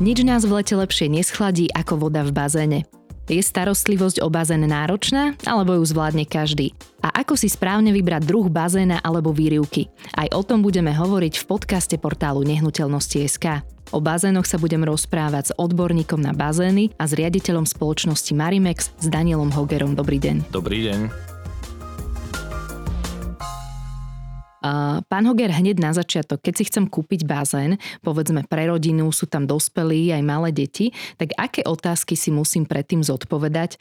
Nič nás v lete lepšie neschladí ako voda v bazéne. Je starostlivosť o bazén náročná, alebo ju zvládne každý? A ako si správne vybrať druh bazéna alebo výrivky? Aj o tom budeme hovoriť v podcaste portálu Nehnuteľnosti.sk. O bazénoch sa budem rozprávať s odborníkom na bazény a s riaditeľom spoločnosti Marimex s Danielom Hogerom. Dobrý deň. Dobrý deň. Pán Hoger, hneď na začiatok, keď si chcem kúpiť bazén, povedzme pre rodinu, sú tam dospelí, aj malé deti, tak aké otázky si musím predtým zodpovedať,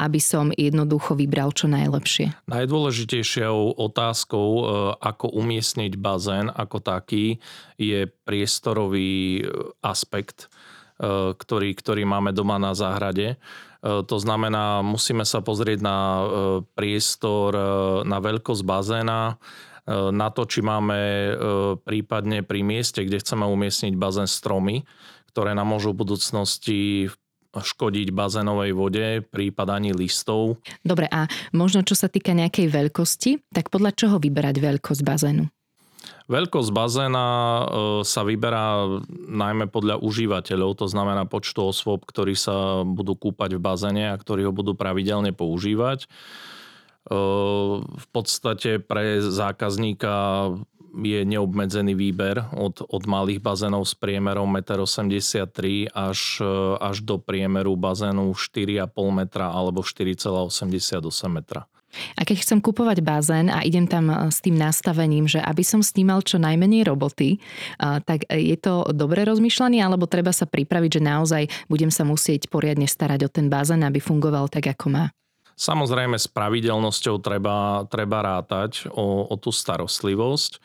aby som jednoducho vybral čo najlepšie? Najdôležitejšou otázkou, e, ako umiestniť bazén ako taký, je priestorový e, aspekt, ktorý, ktorý máme doma na záhrade. To znamená, musíme sa pozrieť na priestor, na veľkosť bazéna, na to, či máme e, prípadne pri mieste, kde chceme umiestniť bazén stromy, ktoré nám môžu v budúcnosti škodiť bazénovej vode pri padaní listov. Dobre, a možno čo sa týka nejakej veľkosti, tak podľa čoho vyberať veľkosť bazénu? Veľkosť bazéna e, sa vyberá najmä podľa užívateľov, to znamená počtu osôb, ktorí sa budú kúpať v bazéne a ktorí ho budú pravidelne používať v podstate pre zákazníka je neobmedzený výber od, od malých bazénov s priemerom 1,83 m až, až do priemeru bazénu 4,5 metra alebo 4,88 metra. A keď chcem kupovať bazén a idem tam s tým nastavením, že aby som snímal čo najmenej roboty, tak je to dobré rozmýšľanie, alebo treba sa pripraviť, že naozaj budem sa musieť poriadne starať o ten bazén, aby fungoval tak, ako má? Samozrejme s pravidelnosťou treba, treba rátať o, o tú starostlivosť.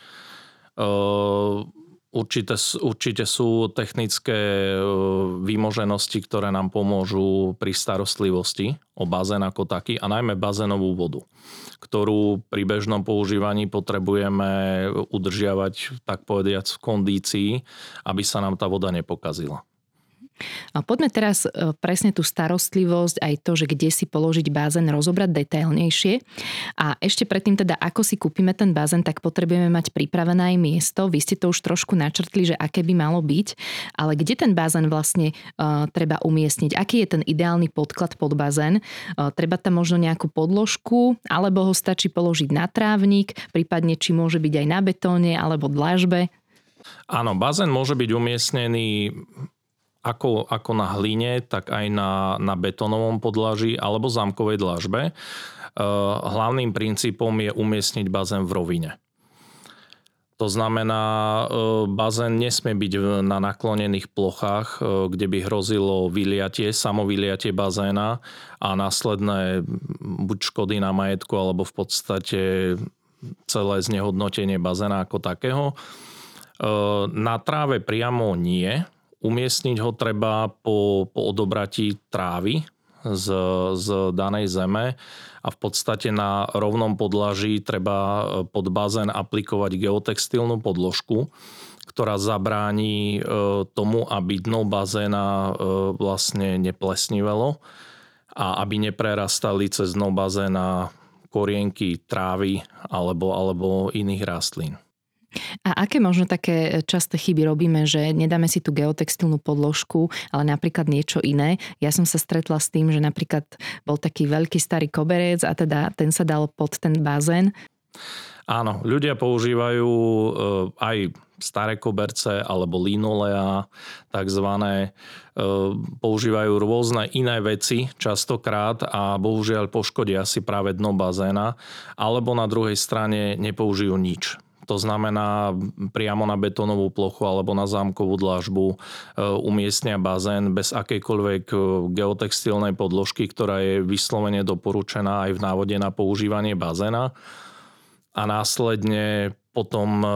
Určite, určite sú technické výmoženosti, ktoré nám pomôžu pri starostlivosti o bazén ako taký a najmä bazénovú vodu, ktorú pri bežnom používaní potrebujeme udržiavať, tak povediať, v kondícii, aby sa nám tá voda nepokazila. Poďme teraz e, presne tú starostlivosť, aj to, že kde si položiť bazén, rozobrať detailnejšie. A ešte predtým teda, ako si kúpime ten bazén, tak potrebujeme mať pripravené aj miesto. Vy ste to už trošku načrtli, že aké by malo byť, ale kde ten bazén vlastne uh, treba umiestniť? Aký je ten ideálny podklad pod bazén? Uh, treba tam možno nejakú podložku, alebo ho stačí položiť na trávnik, prípadne či môže byť aj na betóne alebo dlažbe? Áno, bazén môže byť umiestnený ako, ako na hline, tak aj na, na betonovom podlaží alebo zámkovej dlažbe. E, hlavným princípom je umiestniť bazén v rovine. To znamená, e, bazén nesmie byť na naklonených plochách, e, kde by hrozilo vyliatie, samovyliatie bazéna a následné buď škody na majetku, alebo v podstate celé znehodnotenie bazéna ako takého. Na tráve priamo nie, Umiestniť ho treba po, po odobratí trávy z, z danej zeme a v podstate na rovnom podlaží treba e, pod bazén aplikovať geotextilnú podložku, ktorá zabráni e, tomu, aby dno bazéna e, vlastne neplesnivelo a aby neprerastali cez dno bazéna korienky trávy alebo, alebo iných rastlín. A aké možno také časté chyby robíme, že nedáme si tú geotextilnú podložku, ale napríklad niečo iné. Ja som sa stretla s tým, že napríklad bol taký veľký starý koberec a teda ten sa dal pod ten bazén. Áno, ľudia používajú e, aj staré koberce alebo linolea, takzvané. E, používajú rôzne iné veci častokrát a bohužiaľ poškodia si práve dno bazéna, alebo na druhej strane nepoužijú nič to znamená priamo na betónovú plochu alebo na zámkovú dlažbu e, umiestnia bazén bez akejkoľvek e, geotextilnej podložky, ktorá je vyslovene doporučená aj v návode na používanie bazéna. A následne potom e,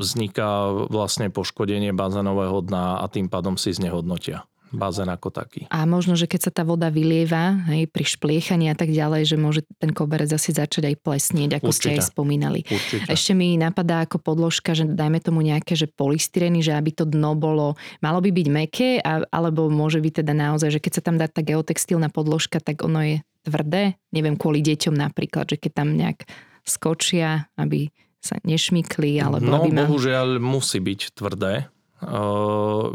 vzniká vlastne poškodenie bazénového dna a tým pádom si znehodnotia bazén ako taký. A možno, že keď sa tá voda vylieva hej, pri špliechaní a tak ďalej, že môže ten koberec asi začať aj plesnieť, ako Určite. ste aj spomínali. Určite. Ešte mi napadá ako podložka, že dajme tomu nejaké, že polystyreny, že aby to dno bolo, malo by byť meké, a, alebo môže byť teda naozaj, že keď sa tam dá tá geotextilná podložka, tak ono je tvrdé, neviem, kvôli deťom napríklad, že keď tam nejak skočia, aby sa nešmykli, alebo no, aby ma... bohužiaľ musí byť tvrdé,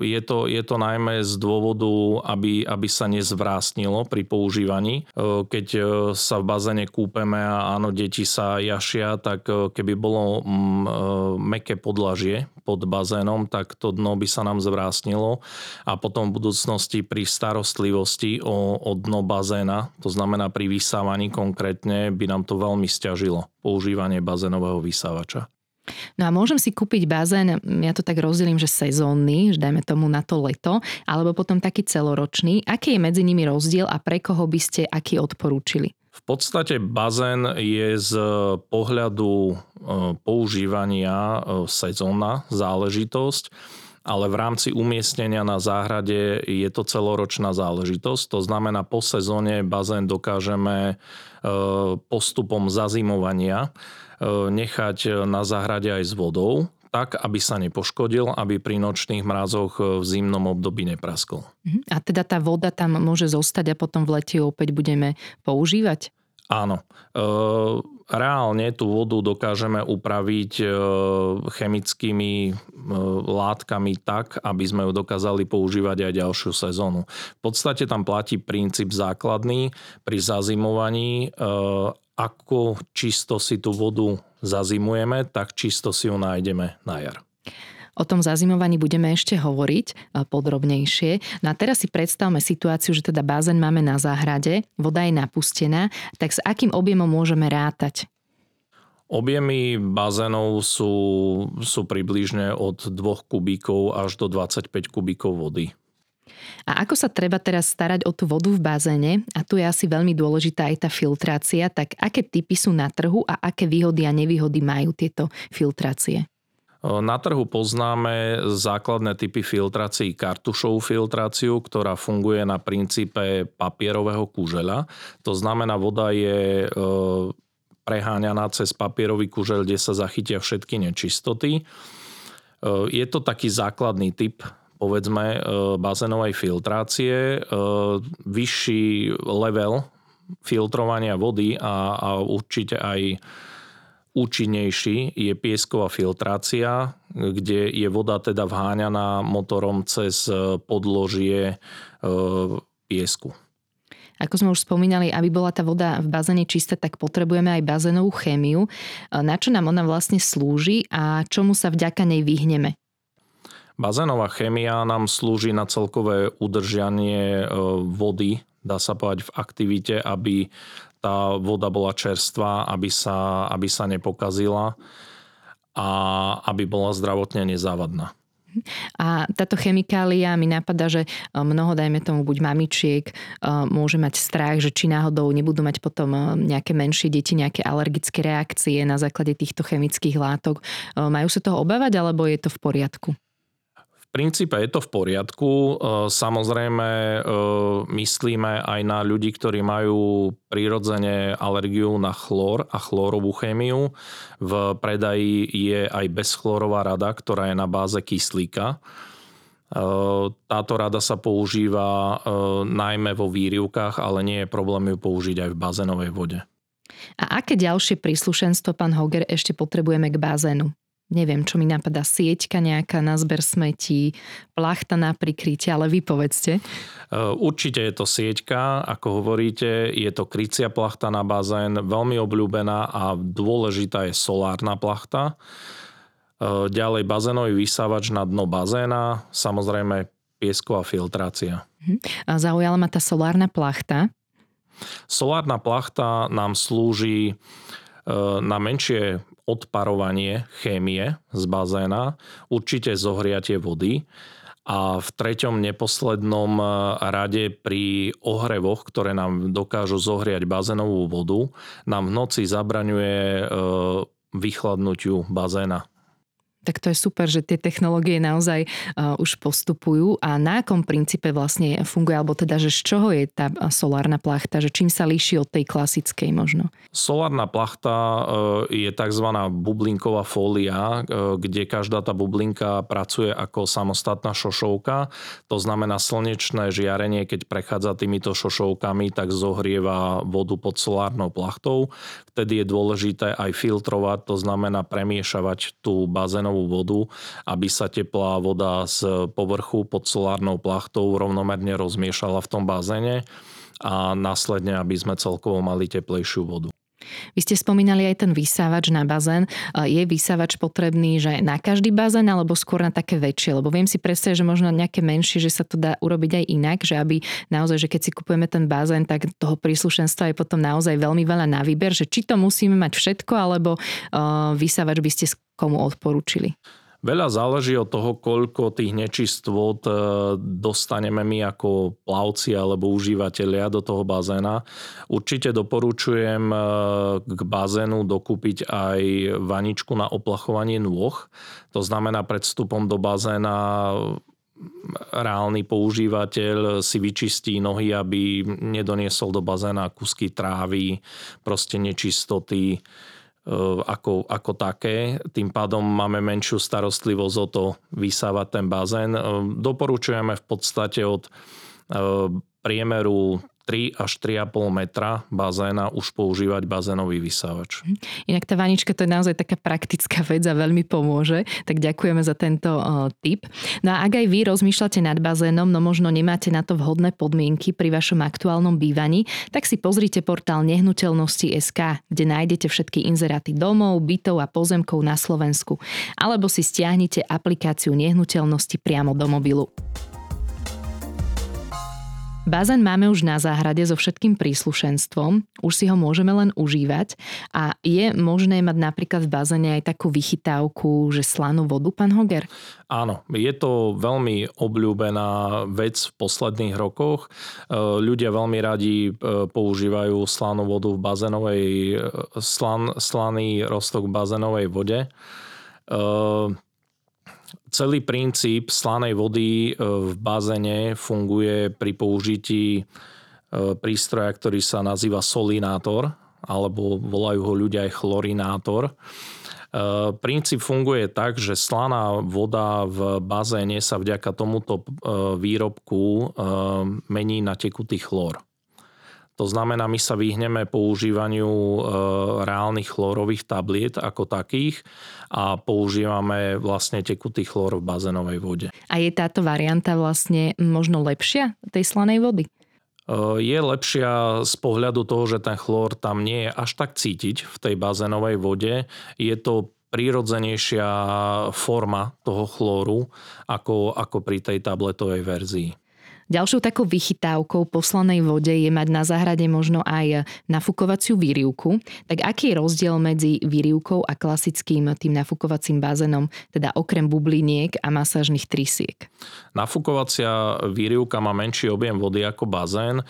Je to, je to najmä z dôvodu, aby, aby sa nezvrásnilo pri používaní. Keď sa v bazéne kúpeme a áno, deti sa jašia, tak keby bolo mm, meké podlažie pod bazénom, tak to dno by sa nám zvrásnilo a potom v budúcnosti pri starostlivosti o, o dno bazéna, to znamená pri vysávaní konkrétne, by nám to veľmi stiažilo používanie bazénového vysávača. No a môžem si kúpiť bazén, ja to tak rozdelím, že sezónny, že dajme tomu na to leto, alebo potom taký celoročný. Aký je medzi nimi rozdiel a pre koho by ste aký odporúčili? V podstate bazén je z pohľadu e, používania e, sezónna záležitosť, ale v rámci umiestnenia na záhrade je to celoročná záležitosť. To znamená, po sezóne bazén dokážeme e, postupom zazimovania nechať na záhrade aj s vodou, tak, aby sa nepoškodil, aby pri nočných mrazoch v zimnom období nepraskol. Mhm. A teda tá voda tam môže zostať a potom v lete opäť budeme používať? Áno. Reálne tú vodu dokážeme upraviť chemickými látkami tak, aby sme ju dokázali používať aj ďalšiu sezónu. V podstate tam platí princíp základný pri zazimovaní ako čisto si tú vodu zazimujeme, tak čisto si ju nájdeme na jar. O tom zazimovaní budeme ešte hovoriť e, podrobnejšie. No a teraz si predstavme situáciu, že teda bazén máme na záhrade, voda je napustená, tak s akým objemom môžeme rátať? Objemy bazénov sú, sú približne od 2 kubíkov až do 25 kubíkov vody. A ako sa treba teraz starať o tú vodu v bazéne, a tu je asi veľmi dôležitá aj tá filtrácia, tak aké typy sú na trhu a aké výhody a nevýhody majú tieto filtrácie? Na trhu poznáme základné typy filtrácií kartušovú filtráciu, ktorá funguje na princípe papierového kúžeľa. To znamená, voda je e, preháňaná cez papierový kúžeľ, kde sa zachytia všetky nečistoty. E, je to taký základný typ povedzme e, bazénovej filtrácie, vyšší level filtrovania vody a, a určite aj účinnejší je piesková filtrácia, kde je voda teda vháňaná motorom cez podložie e, piesku. Ako sme už spomínali, aby bola tá voda v bazéne čistá, tak potrebujeme aj bazénovú chémiu. Na čo nám ona vlastne slúži a čomu sa vďaka nej vyhneme? Bazénová chémia nám slúži na celkové udržanie e, vody, dá sa povedať, v aktivite, aby tá voda bola čerstvá, aby sa, aby sa nepokazila a aby bola zdravotne nezávadná. A táto chemikália mi napadá, že e, mnoho, dajme tomu, buď mamičiek, e, môže mať strach, že či náhodou nebudú mať potom nejaké menšie deti, nejaké alergické reakcie na základe týchto chemických látok. Majú sa toho obávať, alebo je to v poriadku? Princípe je to v poriadku. E, samozrejme e, myslíme aj na ľudí, ktorí majú prirodzene alergiu na chlór a chlórovú chémiu. V predaji je aj bezchlorová rada, ktorá je na báze kyslíka. E, táto rada sa používa najmä vo výrivkách, ale nie je problém ju použiť aj v bazénovej vode. A aké ďalšie príslušenstvo, pán Hoger, ešte potrebujeme k bazénu? Neviem, čo mi napadá, sieťka nejaká na zber smetí, plachta na prikrytie, ale vy povedzte. E, určite je to sieťka, ako hovoríte, je to krycia plachta na bazén, veľmi obľúbená a dôležitá je solárna plachta. E, ďalej bazénový vysávač na dno bazéna, samozrejme piesková filtrácia. Mhm. Zaujala ma tá solárna plachta. Solárna plachta nám slúži e, na menšie odparovanie chémie z bazéna, určite zohriatie vody a v treťom neposlednom eh, rade pri ohrevoch, ktoré nám dokážu zohriať bazénovú vodu, nám v noci zabraňuje eh, vychladnutiu bazéna. Tak to je super, že tie technológie naozaj uh, už postupujú a na akom princípe vlastne funguje, alebo teda, že z čoho je tá solárna plachta, že čím sa líši od tej klasickej možno? Solárna plachta uh, je tzv. bublinková fólia, uh, kde každá tá bublinka pracuje ako samostatná šošovka. To znamená slnečné žiarenie, keď prechádza týmito šošovkami, tak zohrieva vodu pod solárnou plachtou. Vtedy je dôležité aj filtrovať, to znamená premiešavať tú bazénovú bazénovú vodu, aby sa teplá voda z povrchu pod solárnou plachtou rovnomerne rozmiešala v tom bazéne a následne, aby sme celkovo mali teplejšiu vodu. Vy ste spomínali aj ten vysávač na bazén. Je vysávač potrebný, že na každý bazén alebo skôr na také väčšie? Lebo viem si predstaviť, že možno nejaké menšie, že sa to dá urobiť aj inak, že aby naozaj, že keď si kupujeme ten bazén, tak toho príslušenstva je potom naozaj veľmi veľa na výber, že či to musíme mať všetko, alebo vysávač by ste komu odporúčili? Veľa záleží od toho, koľko tých nečistôt e, dostaneme my ako plavci alebo užívateľia do toho bazéna. Určite doporučujem e, k bazénu dokúpiť aj vaničku na oplachovanie nôh. To znamená pred vstupom do bazéna reálny používateľ si vyčistí nohy, aby nedoniesol do bazéna kusky trávy, proste nečistoty E, ako, ako také. Tým pádom máme menšiu starostlivosť o to vysávať ten bazén. E, doporučujeme v podstate od e, priemeru 3 až 3,5 metra bazéna už používať bazénový vysávač. Mhm. Inak tá vanička to je naozaj taká praktická vec a veľmi pomôže, tak ďakujeme za tento uh, tip. No a ak aj vy rozmýšľate nad bazénom, no možno nemáte na to vhodné podmienky pri vašom aktuálnom bývaní, tak si pozrite portál nehnuteľnosti SK, kde nájdete všetky inzeráty domov, bytov a pozemkov na Slovensku. Alebo si stiahnite aplikáciu nehnuteľnosti priamo do mobilu. Bazén máme už na záhrade so všetkým príslušenstvom, už si ho môžeme len užívať a je možné mať napríklad v bazéne aj takú vychytávku, že slanú vodu, pán Hoger? Áno, je to veľmi obľúbená vec v posledných rokoch. E, ľudia veľmi radi e, používajú slanú vodu v bazénovej, e, slan, slaný roztok v bazénovej vode celý princíp slanej vody e, v bazene funguje pri použití e, prístroja, ktorý sa nazýva solinátor, alebo volajú ho ľudia aj chlorinátor. E, princíp funguje tak, že slaná voda v bazéne sa vďaka tomuto výrobku mení na tekutý chlór. To znamená, my sa vyhneme používaniu e, reálnych chlorových tabliet ako takých a používame vlastne tekutý chlor v bazénovej vode. A je táto varianta vlastne možno lepšia tej slanej vody? E, je lepšia z pohľadu toho, že ten chlór tam nie je až tak cítiť v tej bazénovej vode. Je to prírodzenejšia forma toho chlóru ako, ako pri tej tabletovej verzii. Ďalšou takou vychytávkou poslanej vode je mať na záhrade možno aj nafukovaciu výrivku. Tak aký je rozdiel medzi výrivkou a klasickým tým nafukovacím bazénom, teda okrem bubliniek a masážnych trysiek? Nafukovacia výrivka má menší objem vody ako bazén.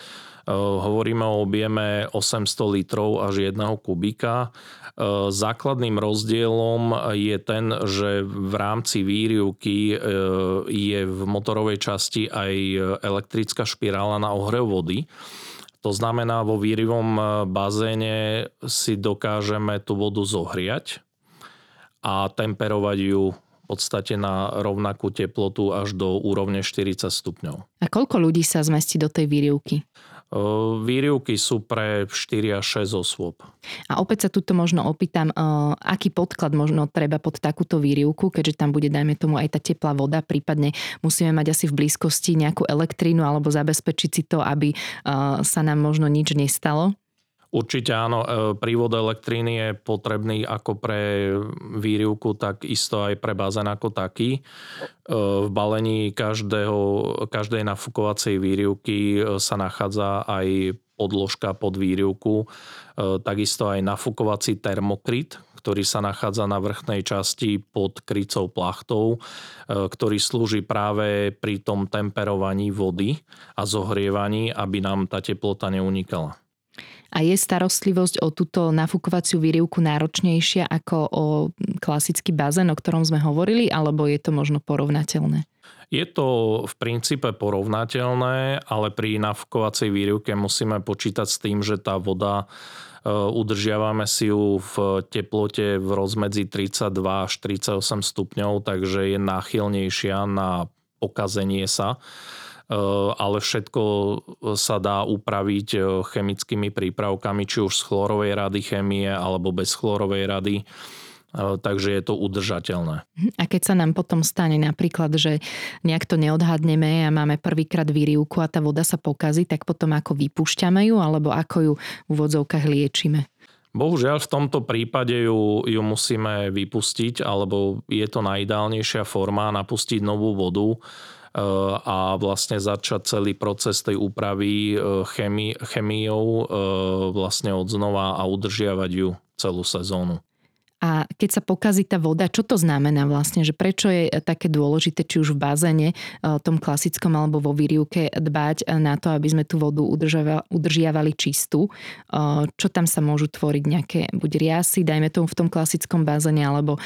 Hovoríme o objeme 800 litrov až 1 kubíka. E, základným rozdielom je ten, že v rámci výrivky e, je v motorovej časti aj elektrická špirála na ohrev vody. To znamená, vo výrivom bazéne si dokážeme tú vodu zohriať a temperovať ju v podstate na rovnakú teplotu až do úrovne 40 stupňov. A koľko ľudí sa zmestí do tej výrivky? Výrivky sú pre 4 až 6 osôb. A opäť sa tuto možno opýtam, aký podklad možno treba pod takúto výrivku, keďže tam bude, dajme tomu, aj tá teplá voda, prípadne musíme mať asi v blízkosti nejakú elektrínu alebo zabezpečiť si to, aby sa nám možno nič nestalo? Určite áno, e, prívod elektriny je potrebný ako pre výrivku, tak isto aj pre bazén ako taký. E, v balení každého, každej nafukovacej výrivky e, sa nachádza aj podložka pod výrivku, takisto aj nafukovací termokryt, ktorý sa nachádza na vrchnej časti pod krycou plachtou, ktorý slúži práve pri tom temperovaní vody a zohrievaní, aby nám tá teplota neunikala. A je starostlivosť o túto nafúkovaciu výrivku náročnejšia ako o klasický bazén, o ktorom sme hovorili, alebo je to možno porovnateľné? Je to v princípe porovnateľné, ale pri nafúkovacej výrivke musíme počítať s tým, že tá voda e, udržiavame si ju v teplote v rozmedzi 32 až 38 stupňov, takže je náchylnejšia na pokazenie sa ale všetko sa dá upraviť eh, chemickými prípravkami, či už z chlorovej rady chemie alebo bez chlorovej rady. takže je to udržateľné. A keď sa nám potom stane napríklad, že nejak to neodhadneme a máme prvýkrát výrivku a tá voda sa pokazí, tak potom ako vypúšťame ju alebo ako ju v úvodzovkách liečime? Bohužiaľ v tomto prípade ju, ju musíme vypustiť, alebo je to najideálnejšia forma napustiť novú vodu eh, a vlastne začať celý proces tej úpravy eh, chemi, chemiou eh, vlastne od znova a udržiavať ju celú sezónu. A keď sa pokazí tá voda, čo to znamená vlastne? Že prečo je také dôležité, či už v bazéne, tom klasickom alebo vo výrivke dbať na to, aby sme tú vodu udržiavali čistú? Čo tam sa môžu tvoriť nejaké buď riasy, dajme tomu v tom klasickom bazéne, alebo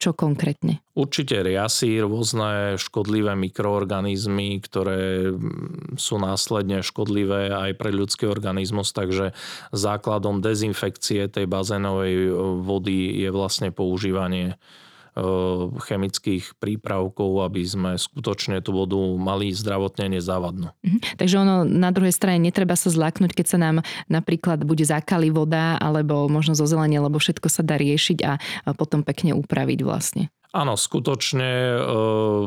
čo konkrétne? Určite riasy, rôzne škodlivé mikroorganizmy, ktoré mm, sú následne škodlivé aj pre ľudský organizmus, takže základom dezinfekcie tej bazénovej vody je vlastne používanie chemických prípravkov, aby sme skutočne tú vodu mali zdravotne nezávadnú. Mhm. Takže ono na druhej strane netreba sa zlaknúť, keď sa nám napríklad bude zakali voda alebo možno zo zelenie, lebo všetko sa dá riešiť a potom pekne upraviť vlastne. Áno, skutočne eh,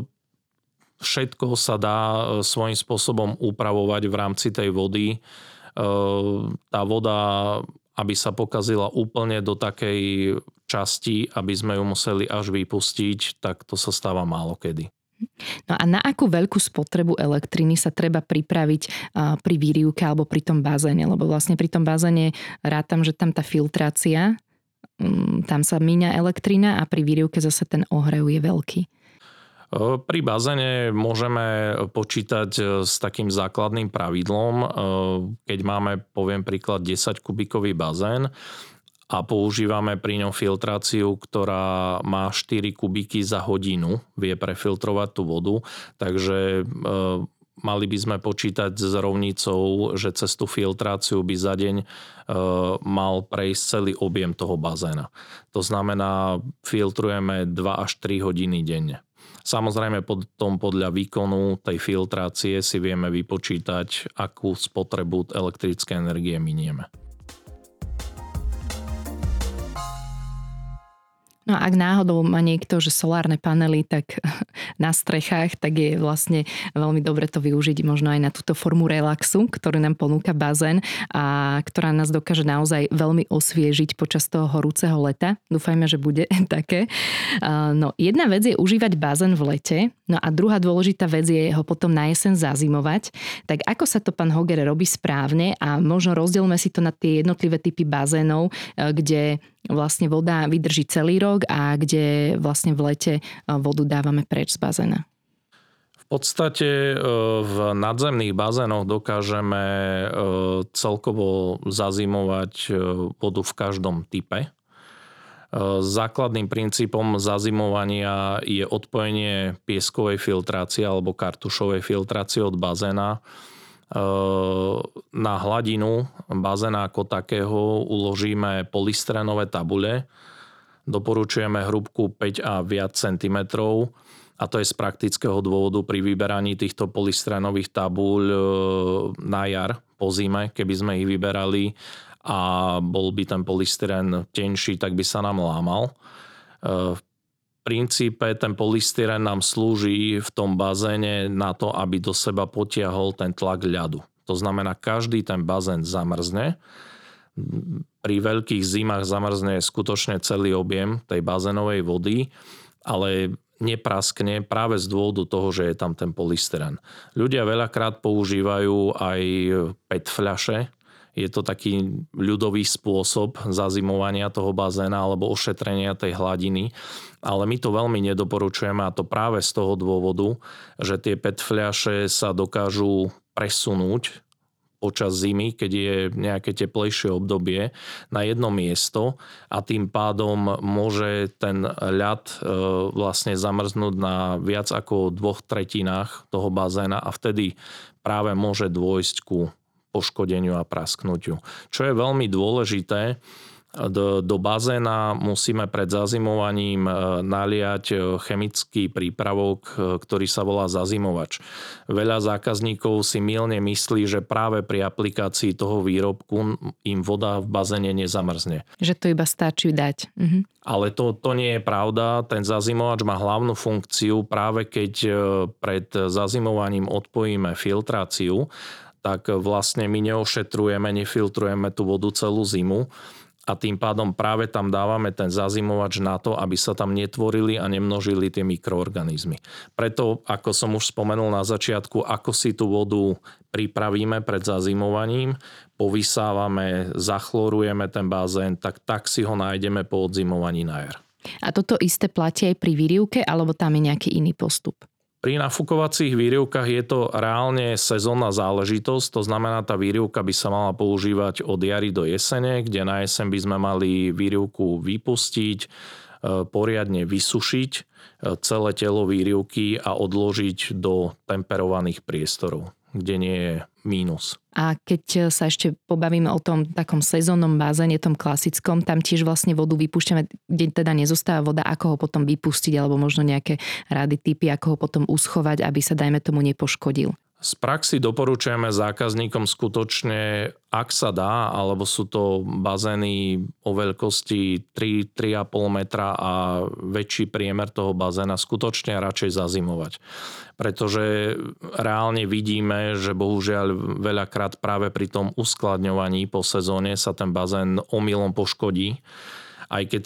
všetko sa dá eh, svojím spôsobom upravovať v rámci tej vody. Tá voda aby sa pokazila úplne do takej časti, aby sme ju museli až vypustiť, tak to sa stáva málo kedy. No a na akú veľkú spotrebu elektriny sa treba pripraviť pri výrivke alebo pri tom bazéne? Lebo vlastne pri tom bazéne rátam, že tam tá filtrácia, mm, tam sa míňa elektrina a pri výrivke zase ten ohrev je veľký. Pri bazéne môžeme počítať e, s takým základným pravidlom, e, keď máme, poviem príklad, 10 kubikový bazén a používame pri ňom filtráciu, ktorá má 4 kubiky za hodinu, vie prefiltrovať tú vodu, takže e, mali by sme počítať s rovnicou, že cez tú filtráciu by za deň mal prejsť celý objem toho bazéna. To znamená, filtrujeme 2 až 3 hodiny denne. Samozrejme potom podľa výkonu tej filtrácie si vieme vypočítať, akú spotrebu elektrické energie minieme. No a ak náhodou má niekto, že solárne panely, tak na strechách, tak je vlastne veľmi dobre to využiť možno aj na túto formu relaxu, ktorú nám ponúka bazén a ktorá nás dokáže naozaj veľmi osviežiť počas toho horúceho leta. Dúfajme, že bude také. No jedna vec je užívať bazén v lete, no a druhá dôležitá vec je ho potom na jesen zazimovať. Tak ako sa to pán Hoger robí správne a možno rozdielme si to na tie jednotlivé typy bazénov, kde vlastne voda vydrží celý rok a kde vlastne v lete e, vodu dávame preč z bazéna. V podstate e, v nadzemných bazénoch dokážeme e, celkovo zazimovať vodu v každom type. Základným princípom zazimovania je odpojenie pieskovej filtrácie alebo kartušovej filtrácie od bazéna na hladinu bazéna ako takého uložíme polystrénové tabule. Doporučujeme hrúbku 5 a viac centimetrov a to je z praktického dôvodu pri vyberaní týchto polystrénových tabúľ na jar, po zime, keby sme ich vyberali a bol by ten polystyrén tenší, tak by sa nám lámal. Princípe ten polystyren nám slúži v tom bazéne na to, aby do seba potiahol ten tlak ľadu. To znamená, každý ten bazén zamrzne. Pri veľkých zimách zamrzne skutočne celý objem tej bazénovej vody, ale nepraskne práve z dôvodu toho, že je tam ten polystyren. Ľudia veľakrát používajú aj PET fľaše, je to taký ľudový spôsob zazimovania toho bazéna alebo ošetrenia tej hladiny, ale my to veľmi nedoporučujeme a to práve z toho dôvodu, že tie PET fľaše sa dokážu presunúť počas zimy, keď je nejaké teplejšie obdobie na jedno miesto a tým pádom môže ten ľad e, vlastne zamrznúť na viac ako dvoch tretinách toho bazéna a vtedy práve môže dôjsť ku poškodeniu a prasknutiu. Čo je veľmi dôležité, do, do bazéna musíme pred zazimovaním e, naliať e, chemický prípravok, e, ktorý sa volá zazimovač. Veľa zákazníkov si milne myslí, že práve pri aplikácii toho výrobku im voda v bazéne nezamrzne. Že to iba stačí dať. Mhm. Ale to, to nie je pravda. Ten zazimovač má hlavnú funkciu práve keď pred zazimovaním odpojíme filtráciu, tak vlastne my neošetrujeme, nefiltrujeme tú vodu celú zimu a tým pádom práve tam dávame ten zazimovač na to, aby sa tam netvorili a nemnožili tie mikroorganizmy. Preto, ako som už spomenul na začiatku, ako si tú vodu pripravíme pred zazimovaním, povysávame, zachlorujeme ten bazén, tak tak si ho nájdeme po odzimovaní na jar. A toto isté platí aj pri výrivke, alebo tam je nejaký iný postup? Pri nafukovacích výrivkách je to reálne sezónna záležitosť, to znamená, tá výrivka by sa mala používať od jary do jesene, kde na jeseň by sme mali výrivku vypustiť, e, poriadne vysušiť e, celé telo výrivky a odložiť do temperovaných priestorov kde nie je mínus. A keď sa ešte pobavíme o tom takom sezónnom bázene, tom klasickom, tam tiež vlastne vodu vypúšťame, kde teda nezostáva voda, ako ho potom vypustiť, alebo možno nejaké rady, typy, ako ho potom uschovať, aby sa, dajme tomu, nepoškodil. Z praxi doporučujeme zákazníkom skutočne, ak sa dá, alebo sú to bazény o veľkosti 3-3,5 metra a väčší priemer toho bazéna, skutočne radšej zazimovať. Pretože reálne vidíme, že bohužiaľ veľakrát práve pri tom uskladňovaní po sezóne sa ten bazén omylom poškodí aj keď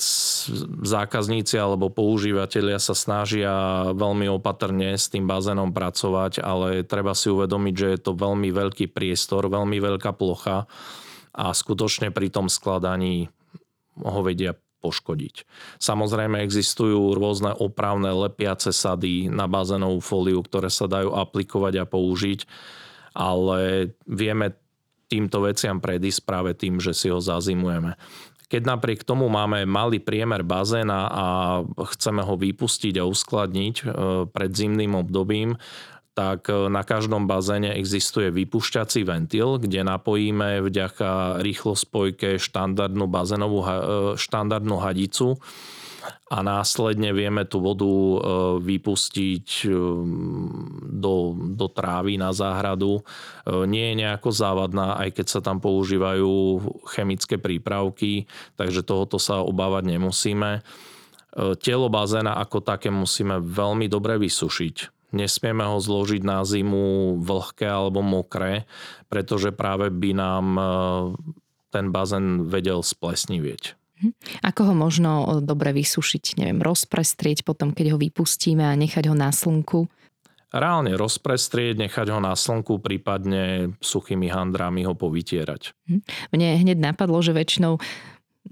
zákazníci alebo používateľia sa snažia veľmi opatrne s tým bazénom pracovať, ale treba si uvedomiť, že je to veľmi veľký priestor, veľmi veľká plocha a skutočne pri tom skladaní ho vedia poškodiť. Samozrejme existujú rôzne opravné lepiace sady na bazénovú fóliu, ktoré sa dajú aplikovať a použiť, ale vieme týmto veciam predísť práve tým, že si ho zazimujeme. Keď napriek tomu máme malý priemer bazéna a chceme ho vypustiť a uskladniť e, pred zimným obdobím, tak e, na každom bazéne existuje vypušťací ventil, kde napojíme vďaka rýchlospojke štandardnú bazénovú e, štandardnú hadicu a následne vieme tú vodu e, vypustiť e, do, do trávy na záhradu. E, nie je nejako závadná, aj keď sa tam používajú chemické prípravky, takže tohoto sa obávať nemusíme. Telo bazéna ako také musíme veľmi dobre vysušiť. Nesmieme ho zložiť na zimu vlhké alebo mokré, pretože práve by nám ten bazén vedel splesnivieť. Mhm. Ako ho možno dobre vysušiť? Neviem, rozprestrieť potom, keď ho vypustíme a nechať ho na slnku? Reálne rozprestrieť, nechať ho na slnku, prípadne suchými handrami ho povytierať. Mhm. Mne hneď napadlo, že väčšinou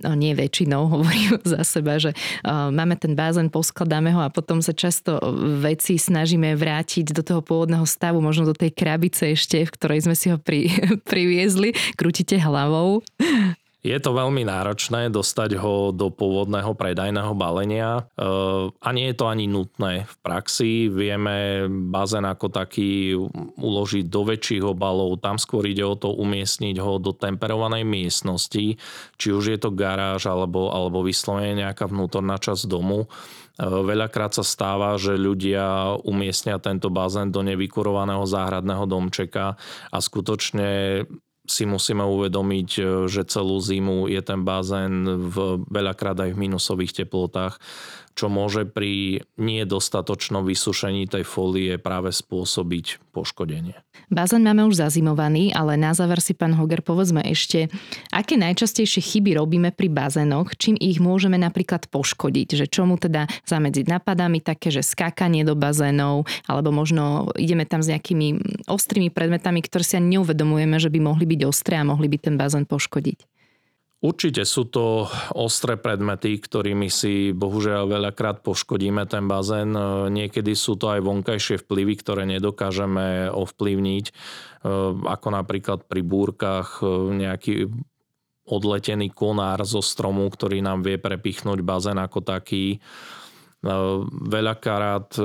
no nie väčšinou, hovorím za seba, že uh, máme ten bázen, poskladáme ho a potom sa často veci snažíme vrátiť do toho pôvodného stavu, možno do tej krabice ešte, v ktorej sme si ho pri, priviezli. Krútite hlavou. Je to veľmi náročné dostať ho do pôvodného predajného balenia eh, a nie je to ani nutné v praxi. Vieme bazén ako taký uložiť do väčších obalov, tam skôr ide o to umiestniť ho do temperovanej miestnosti, či už je to garáž alebo, alebo vyslovene nejaká vnútorná časť domu. Eh, veľakrát sa stáva, že ľudia umiestnia tento bazén do nevykurovaného záhradného domčeka a skutočne si musíme uvedomiť, e, že celú zimu je ten bazén v, veľakrát aj v minusových teplotách čo môže pri nedostatočnom vysušení tej fólie práve spôsobiť poškodenie. Bazén máme už zazimovaný, ale na záver si pán Hoger povedzme ešte, aké najčastejšie chyby robíme pri bazénoch, čím ich môžeme napríklad poškodiť, že čomu teda zamedziť napadami také, že skákanie do bazénov, alebo možno ideme tam s nejakými ostrými predmetami, ktoré si ani neuvedomujeme, že by mohli byť ostré a mohli by ten bazén poškodiť. Určite sú to ostré predmety, ktorými si bohužiaľ veľakrát poškodíme ten bazén. Niekedy sú to aj vonkajšie vplyvy, ktoré nedokážeme ovplyvniť, ako napríklad pri búrkach nejaký odletený konár zo stromu, ktorý nám vie prepichnúť bazén ako taký. Veľakrát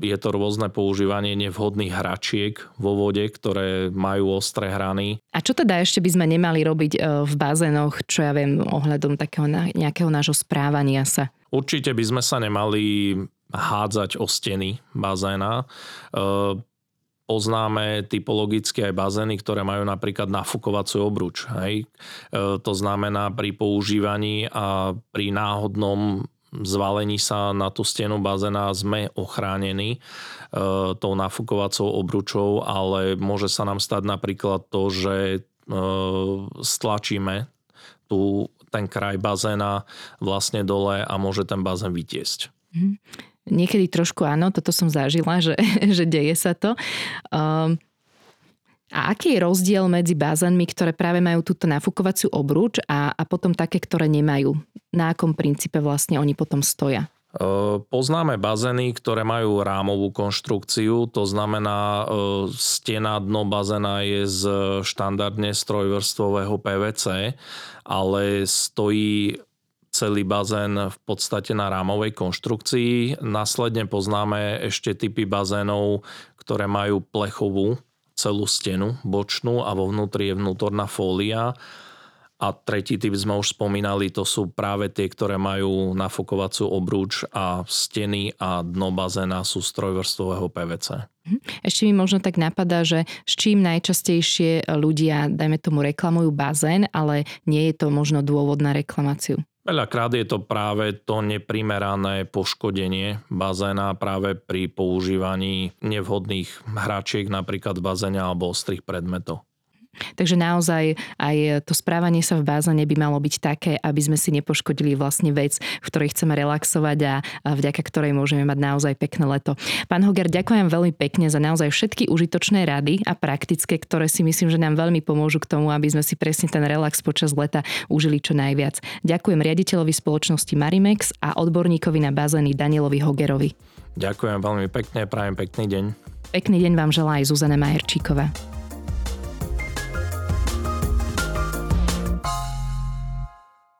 je to rôzne používanie nevhodných hračiek vo vode, ktoré majú ostré hrany. A čo teda ešte by sme nemali robiť v bazénoch, čo ja viem, ohľadom takého nejakého nášho správania sa? Určite by sme sa nemali hádzať o steny bazéna poznáme typologicky aj bazény, ktoré majú napríklad nafukovaciu obruč. Hej. E, to znamená pri používaní a pri náhodnom zvalení sa na tú stenu bazéna sme ochránení e, tou nafukovacou obručou, ale môže sa nám stať napríklad to, že e, stlačíme tu ten kraj bazéna vlastne dole a môže ten bazén vytiesť. Mm. Niekedy trošku áno, toto som zažila, že, že deje sa to. Um, a aký je rozdiel medzi bazénmi, ktoré práve majú túto nafúkovaciu obruč a, a potom také, ktoré nemajú? Na akom princípe vlastne oni potom stoja? Ehm, poznáme bazény, ktoré majú rámovú konštrukciu, to znamená ehm, stena dno bazéna je z štandardne strojvrstvového PVC, ale stojí celý bazén v podstate na rámovej konštrukcii. Následne poznáme ešte typy bazénov, ktoré majú plechovú celú stenu bočnú a vo vnútri je vnútorná fólia. A tretí typ sme už spomínali, to sú práve tie, ktoré majú nafokovaciu obrúč a steny a dno bazéna sú strojvrstvového PVC. Mhm. Ešte mi možno tak napadá, že s čím najčastejšie ľudia, dajme tomu, reklamujú bazén, ale nie je to možno dôvod na reklamáciu. Veľakrát je to práve to neprimerané poškodenie bazéna práve pri používaní nevhodných hračiek napríklad v bazéne alebo ostrých predmetov. Takže naozaj aj to správanie sa v bázane by malo byť také, aby sme si nepoškodili vlastne vec, v ktorej chceme relaxovať a vďaka ktorej môžeme mať naozaj pekné leto. Pán Hoger, ďakujem veľmi pekne za naozaj všetky užitočné rady a praktické, ktoré si myslím, že nám veľmi pomôžu k tomu, aby sme si presne ten relax počas leta užili čo najviac. Ďakujem riaditeľovi spoločnosti Marimex a odborníkovi na bazény Danielovi Hogerovi. Ďakujem veľmi pekne, prajem pekný deň. Pekný deň vám želá aj Zuzana Majerčíková.